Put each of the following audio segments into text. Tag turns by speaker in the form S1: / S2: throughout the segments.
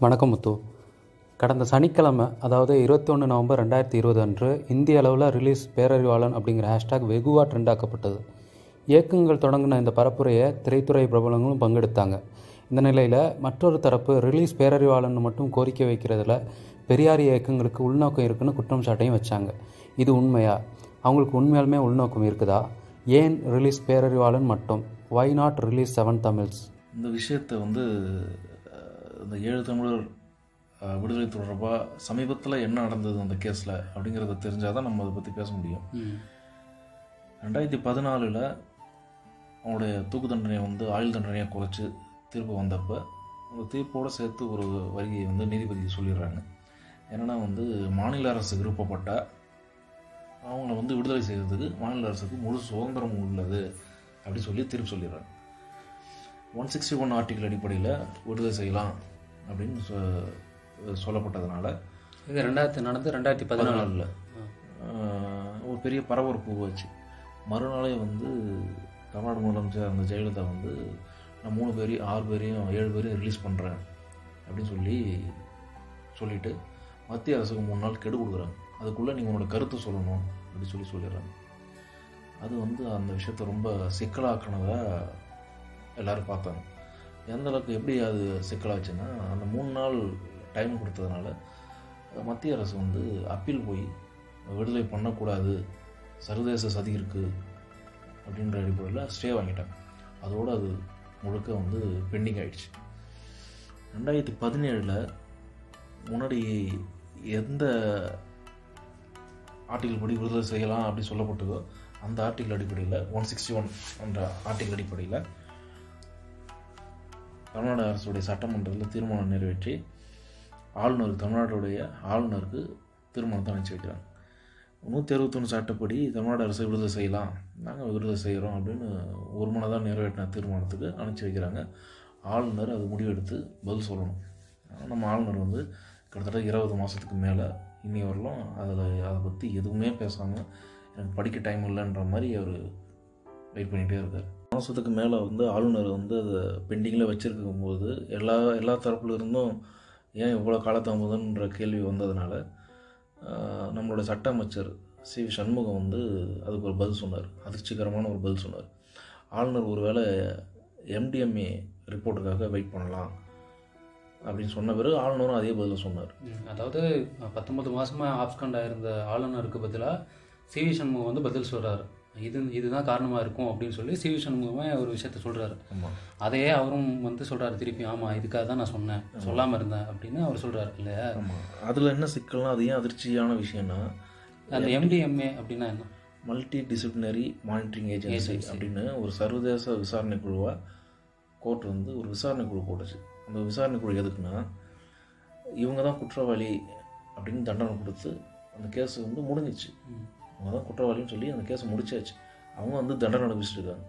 S1: வணக்கம் முத்து. கடந்த சனிக்கிழமை அதாவது இருபத்தொன்று நவம்பர் ரெண்டாயிரத்தி இருபது அன்று இந்திய அளவில் ரிலீஸ் பேரறிவாளன் அப்படிங்கிற ஹேஷ்டாக் வெகுவாக ட்ரெண்ட் ஆக்கப்பட்டது. இயக்கங்கள் தொடங்கின இந்த பரப்புரையை திரைத்துறை பிரபலங்களும் பங்கெடுத்தாங்க. இந்த நிலையில் மற்றொரு தரப்பு ரிலீஸ் பேரறிவாளன் மட்டும் கோரிக்கை வைக்கிறதுல பெரியார் இயக்கங்களுக்கு உள்நோக்கம் இருக்குன்னு குற்றம் சாட்டையும் வச்சாங்க. இது உண்மையா? அவங்களுக்கு உண்மையாலுமே உள்நோக்கம் இருக்குதா? ஏன் ரிலீஸ் பேரறிவாளன் மட்டும்? Why not release seven Tamils?
S2: இந்த விஷயத்தை வந்து இந்த ஏழு தமிழர் விடுதலை தொடர்பாக சமீபத்தில் என்ன நடந்தது அந்த கேஸில் அப்படிங்கிறத தெரிஞ்சால் தான் நம்ம அதை பற்றி பேச முடியும். ரெண்டாயிரத்தி பதினாலில் அவனுடைய தூக்கு தண்டனையை வந்து ஆயுள் தண்டனையாக குறைச்சி தீர்ப்பு வந்தப்போ அந்த தீர்ப்போடு சேர்த்து ஒரு வரியை வந்து நீதிபதி சொல்லிடுறாங்க. என்னென்னா வந்து மாநில அரசு விருப்பப்பட்ட அவங்கள வந்து விடுதலை செய்கிறதுக்கு மாநில அரசுக்கு முழு சுதந்திரம் உள்ளது அப்படி சொல்லி தீர்ப்பு சொல்லிடுறாங்க. ஒன் சிக்ஸ்டி ஒன் ஆர்டிகல் அடிப்படையில் விடுதலை செய்யலாம் அப்படின்னு சொல்லப்பட்டதுனால
S1: இது ரெண்டாயிரத்தி நடந்து ரெண்டாயிரத்தி பதினாலு.
S2: பதினாலில். ஒரு பெரிய பரபரப்பு வச்சு மறுநாளே வந்து தமிழ்நாடு முதலமைச்சர் அந்த ஜெயலலிதா வந்து நான் மூணு பேரையும் ஆறு பேரையும் ஏழு பேரையும் ரிலீஸ் பண்ணுறேன் அப்படின்னு சொல்லி சொல்லிட்டு மத்திய அரசுக்கு மூணு நாள் கெடு கொடுக்குறாங்க. அதுக்குள்ளே நீங்கள் உங்களோட கருத்து சொல்லணும் அப்படின்னு சொல்லி சொல்லிடுறாங்க. அது வந்து அந்த விஷயத்தை ரொம்ப சிக்கலாக்குனதா எல்லோரும் பார்த்தாங்க. எந்த அளவுக்கு எப்படி அது சிக்கலாச்சுன்னா அந்த மூணு நாள் டைம் கொடுத்ததுனால மத்திய அரசு வந்து அப்பீல் போய் விடுதலை பண்ணக்கூடாது சர்வதேச சதி இருக்குது அப்படின்ற அடிப்படையில் ஸ்டே வாங்கிட்டாங்க. அதோடு அது முழுக்க வந்து பெண்டிங் ஆகிடுச்சு ரெண்டாயிரத்தி பதினேழில் முன்னாடி எந்த ஆர்டிகிள் படி விடுதலை செய்யலாம் அப்படி சொல்லப்பட்டதோ அந்த ஆர்டிகிள் அடிப்படையில் ஒன் சிக்ஸ்டி ஒன் என்ற ஆர்டிகிள் அடிப்படையில் தமிழ்நாடு அரசுடைய சட்டமன்றத்தில் தீர்மானம் நிறைவேற்றி ஆளுநர் தமிழ்நாட்டுடைய ஆளுநருக்கு தீர்மானத்தை அனுப்பிச்சி வைக்கிறாங்க. நூற்றி அறுபத்தொன்று சட்டப்படி தமிழ்நாடு அரசு விடுதலை செய்யலாம். நாங்கள் விடுதலை செய்கிறோம் அப்படின்னு ஒரு மனதாக நிறைவேற்றின தீர்மானத்துக்கு அனுப்பிச்சி வைக்கிறாங்க. ஆளுநர் அது முடிவெடுத்து பதில் சொல்லணும். நம்ம ஆளுநர் வந்து கிட்டத்தட்ட இருபது மாதத்துக்கு மேலே இன்னி வரலாம். அதில் அதை பற்றி எதுவுமே பேசாமல் எனக்கு படிக்க டைம் இல்லைன்ற மாதிரி அவர் வெயிட் பண்ணிகிட்டே இருக்கார். மாதத்துக்கு மேலே வந்து ஆளுநர் வந்து அதை பெண்டிங்கில் வச்சுருக்கும் போது எல்லா எல்லா தரப்புல இருந்தும் ஏன் இவ்வளோ காலதாமதம்ன்ற கேள்வி வந்ததுனால நம்மளோட சட்ட அமைச்சர் சி வி சண்முகம் வந்து அதுக்கு ஒரு பதில் சொன்னார். அதிர்ச்சிகரமான ஒரு பதில் சொன்னார். ஆளுநர் ஒருவேளை எம்டிஎம்ஏ ரிப்போர்ட்டுக்காக வெயிட் பண்ணலாம் அப்படின்னு சொன்ன பிறகு ஆளுநரும் அதே பதில் சொன்னார்.
S1: அதாவது பத்தொன்பது மாதமாக ஆப்ஸ்காண்ட் ஆயிருந்த ஆளுநருக்கு பதிலாக சிவி சண்முகம் வந்து பதில் சொல்கிறார் இது இதுதான் காரணமா இருக்கும் அப்படின்னு சொல்லி சிவி சண்முகமே ஒரு விஷயத்த சொல்றாரு.
S2: ஆமாம்
S1: அதையே அவரும் வந்து சொல்றாரு திருப்பி ஆமா இதுக்காக தான் நான் சொன்னேன். சொல்லாம இருந்தேன் அப்படின்னு அவர் சொல்றாரு இல்லையா
S2: ஆமாம் அதில் என்ன சிக்கல்னா அது ஏன் அதிர்ச்சியான விஷயம்னா
S1: அந்த எம்டிஎம்ஏ அப்படின்னா என்ன?
S2: மல்டி டிசிப்ளினரி மானிட்டரிங் ஏஜென்சி அப்படின்னு ஒரு சர்வதேச விசாரணை குழுவாக கோர்ட் வந்து ஒரு விசாரணை குழு போட்டுச்சு. அந்த விசாரணை குழு எதுக்குன்னா இவங்க தான் குற்றவாளி அப்படின்னு தண்டனை கொடுத்து அந்த கேஸ் வந்து முடிஞ்சிச்சு. அவங்க தான் குற்றவாளின்னு சொல்லி அந்த கேஸை முடிச்சாச்சு. அவங்க வந்து தண்டனை அனுபவிச்சுட்டு இருக்காங்க.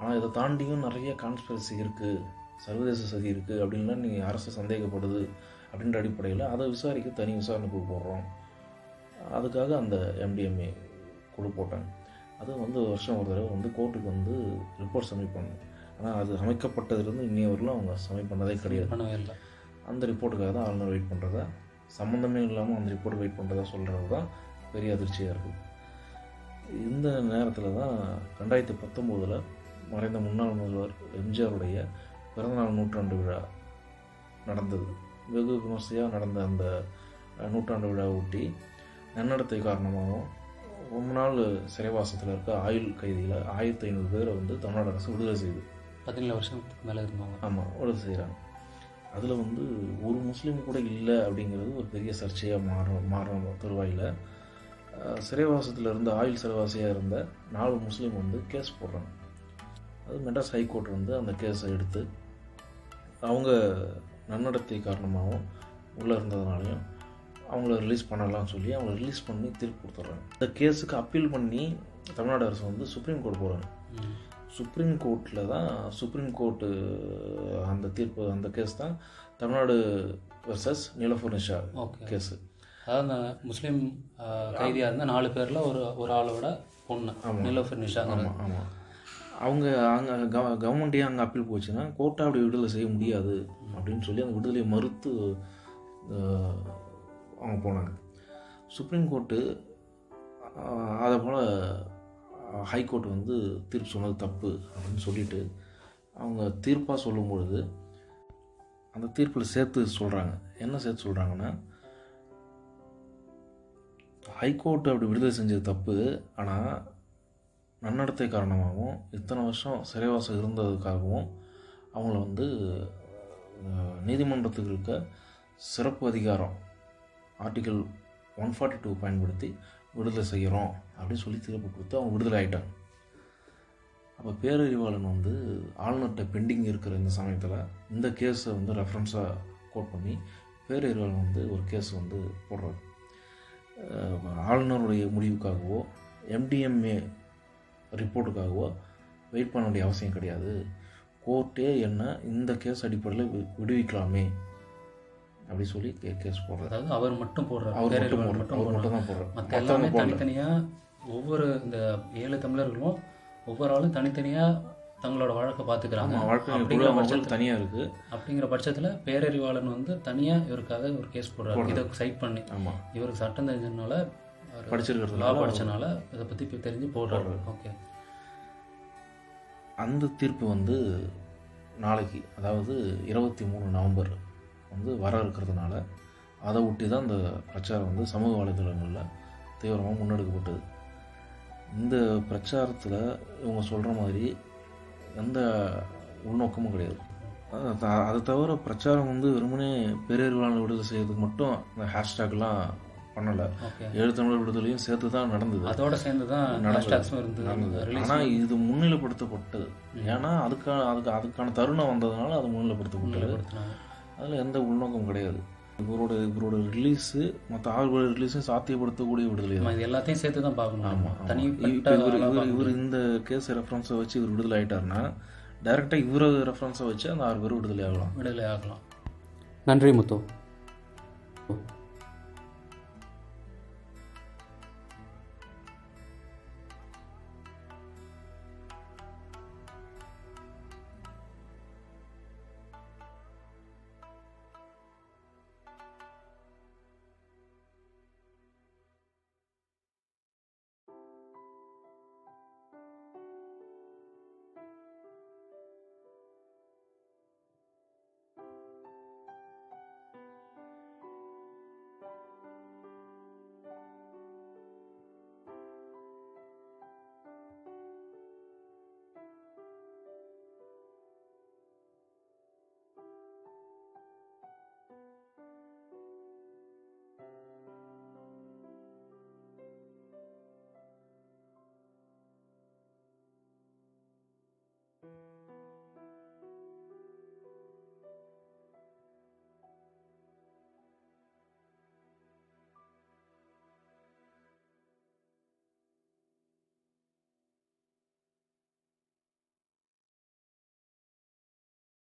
S2: ஆனால் இதை தாண்டியும் நிறைய கான்ஸ்பிரசி இருக்குது சர்வதேச சதி இருக்குது அப்படின்லாம் நீங்கள் அரசு சந்தேகப்படுது அப்படின்ற அடிப்படையில் அதை விசாரிக்க தனி விசாரணை குழு போடுறோம். அதுக்காக அந்த எம்டிஎம்ஏ குழு போட்டாங்க. அது வந்து வருஷம் ஒரு தடவை வந்து கோர்ட்டுக்கு வந்து ரிப்போர்ட் சப்மிட் பண்ணணும் ஆனால் அது அமைக்கப்பட்டதுலேருந்து இன்னைய வரலும் அவங்க சப்மிட் பண்ணதே கிடையாது. அந்த ரிப்போர்ட்டுக்காக தான் ஆளுநர் வெயிட் பண்ணுறதா சம்மந்தமே இல்லாமல் அந்த ரிப்போர்ட் வெயிட் பண்ணுறதா சொல்கிறது தான் பெரிய அதிர்ச்சியாக இருக்குது இந்த நேரத்தில் தான் ரெண்டாயிரத்தி பத்தொம்போதில் மறைந்த முன்னாள் முதல்வர் எம்ஜிஆருடைய பிறந்தநாள் நூற்றாண்டு விழா நடந்தது. வெகு விமர்சையாக நடந்த அந்த நூற்றாண்டு விழா ஒட்டி நன்னடத்தை காரணமாகவும் ரொம்ப நாள் சிறைவாசத்தில் இருக்க ஆயுள் கைதியில் ஆயிரத்தி ஐநூறு பேரை வந்து தமிழ்நாடு அரசு விடுதலை செய்யுது
S1: பதினேழு வருஷத்துக்கு மேல இருந்தவங்க
S2: ஆமாம் விடுதலை செய்கிறாங்க அதில் வந்து ஒரு முஸ்லீம் கூட இல்லை அப்படிங்கிறது ஒரு பெரிய சர்ச்சையாக மாறும் மாறும். தருவாயில் சிறைவாசத்தில் இருந்த ஆயுள் சிறைவாசியாக இருந்த நாலு முஸ்லீம் வந்து கேஸ் போடுறாங்க. அது மெட்ராஸ் ஹைகோர்ட் வந்து அந்த கேஸை எடுத்து அவங்க நன்னடத்தை காரணமாகவும் உள்ளே இருந்ததுனாலையும் அவங்கள ரிலீஸ் பண்ணலாம்னு சொல்லி அவங்கள ரிலீஸ் பண்ணி தீர்ப்பு கொடுத்துட்றாங்க. இந்த கேஸுக்கு அப்பீல் பண்ணி தமிழ்நாடு அரசு வந்து சுப்ரீம் கோர்ட் போகிறாங்க. சுப்ரீம் கோர்ட்டில் தான் சுப்ரீம் கோர்ட்டு அந்த தீர்ப்பு அந்த கேஸ் தான் Tamil Nadu versus Nilofer Nisha
S1: okay
S2: case
S1: அதாவது அந்த முஸ்லீம் ஆஹ், கைதியா இருந்த நாலு பேர்ல ஒரு ஒரு ஆளோட பொண்ணு. நிலோஃபர் நிஷாங்கிறது
S2: ஆமாம் அவங்க அங்கே கவ கவர்மெண்ட்டே அங்கே அப்பீல் போச்சுன்னா கோர்ட்டை அப்படி விடுதலை செய்ய முடியாது அப்படின்னு சொல்லி அந்த விடுதலையை மறுத்து அவங்க போனாங்க. சுப்ரீம் கோர்ட்டு அதை போல் ஹைகோர்ட் வந்து தீர்ப்பு சொன்னது தப்பு அப்படின்னு சொல்லிட்டு அவங்க தீர்ப்பாக சொல்லும் பொழுது அந்த தீர்ப்பில் சேர்த்து சொல்கிறாங்க என்ன சேர்த்து சொல்கிறாங்கன்னா ஹைகோர்ட் அப்படி விடுதலை செஞ்சது தப்பு. ஆனால் நன்னடத்தை காரணமாகவும் இத்தனை வருஷம் சிறைவாசம் இருந்ததுக்காகவும் அவங்கள வந்து நீதிமன்றத்துக்கு இருக்க சிறப்பு அதிகாரம் ஆர்டிகல் ஒன் ஃபார்ட்டி டூ பயன்படுத்தி விடுதலை செய்கிறோம் அப்படின்னு சொல்லி தீர்ப்பு கொடுத்து அவங்க விடுதலை ஆகிட்டாங்க அப்போ பேரறிவாளன் வந்து ஆளுநர்கிட்ட பெண்டிங் இருக்கிற இந்த சமயத்தில் இந்த கேஸை வந்து ரெஃபரன்ஸாக கோட் பண்ணி பேரறிவாளன் வந்து ஒரு கேஸ் வந்து போடுறாரு. ஆளுநருடைய முடிவுக்காகவோ எம்டிஎம்ஏ ரிப்போர்ட்டுக்காகவோ வெயிட் பண்ண வேண்டிய அவசியம் கிடையாது. கோர்ட்டே என்ன இந்த கேஸ் அடிப்படையில் விடுவிக்கலாமே அப்படி சொல்லி கேஸ் போடுறாரு.
S1: அதாவது அவர் மட்டும் போடுறார்.
S2: அவர் மட்டும் அவர் மட்டும் தான் போடுறாரு.
S1: மற்ற எல்லாமே தனித்தனியாக ஒவ்வொரு இந்த ஏழு தமிழர்களும் ஒவ்வொரு ஆளும் தனித்தனியாக தங்களோட வழக்கை பார்த்துக்கிறாங்க.
S2: ஆமாம் வழக்கு
S1: அப்படிங்கிற பட்சத்தில்
S2: தனியாக இருக்குது
S1: அப்படிங்கிற பட்சத்தில் பேரறிவாளன் வந்து தனியாக இவருக்காக ஒரு கேஸ் போடுறாரு. இதை சைட் பண்ணி
S2: ஆமாம்
S1: இவருக்கு சட்டம் தெரிஞ்சதுனால
S2: படிச்சிருக்கிறதுனால
S1: படிச்சனால இதை பற்றி தெரிஞ்சு போடுறாரு ஓகே.
S2: அந்த தீர்ப்பு வந்து நாளைக்கு அதாவது இருபத்தி மூணு நவம்பர் வந்து வர இருக்கிறதுனால அதை ஒட்டி தான் இந்த பிரச்சாரம் வந்து சமூக வலைதளங்களில் தீவிரமாக முன்னெடுக்கப்பட்டது. இந்த பிரச்சாரத்தில் இவங்க சொல்கிற மாதிரி எந்த உள்நோக்கமும் கிடையாது. அது தவிர பிரச்சாரம் வந்து வெறுமனே பேரறிவாளர் விடுதலை செய்யறதுக்கு மட்டும் இந்த ஹேஷ்டேக்லாம் பண்ணலை.
S1: ஓகே.
S2: ஏழு தமிழர் விடுதலையும் சேர்த்து தான் நடந்தது.
S1: அதோட சேர்ந்து தான்
S2: நடந்தது. ஆனால் இது முன்னிலைப்படுத்தப்பட்டது. ஏன்னா அதுக்கான அதுக்கு அதுக்கான தருணம் வந்ததுனால அது முன்னிலைப்படுத்தப்பட்டது. அதில் எந்த உள்நோக்கம் கிடையாது. இவரோட இவரோட ரிலீஸு மற்ற ஆறு ரிலீஸும் சாத்தியப்படுத்தக்கூடிய விடுதலை தான்
S1: இது எல்லாத்தையும் சேர்த்து தான் பார்க்கணும்
S2: ஆமாம் இப்போ இவர் இவர் இவர் இந்த கேஸ் ரெஃபரன்ஸை வச்சு இவர் விடுதலை ஆயிட்டாருன்னா டைரெக்டாக இவரை ரெஃபரன்ஸை வச்சு அந்த ஆறு பேர் விடுதலை ஆகலாம்.
S1: விடுதலை ஆகலாம்.
S3: நன்றி முத்து.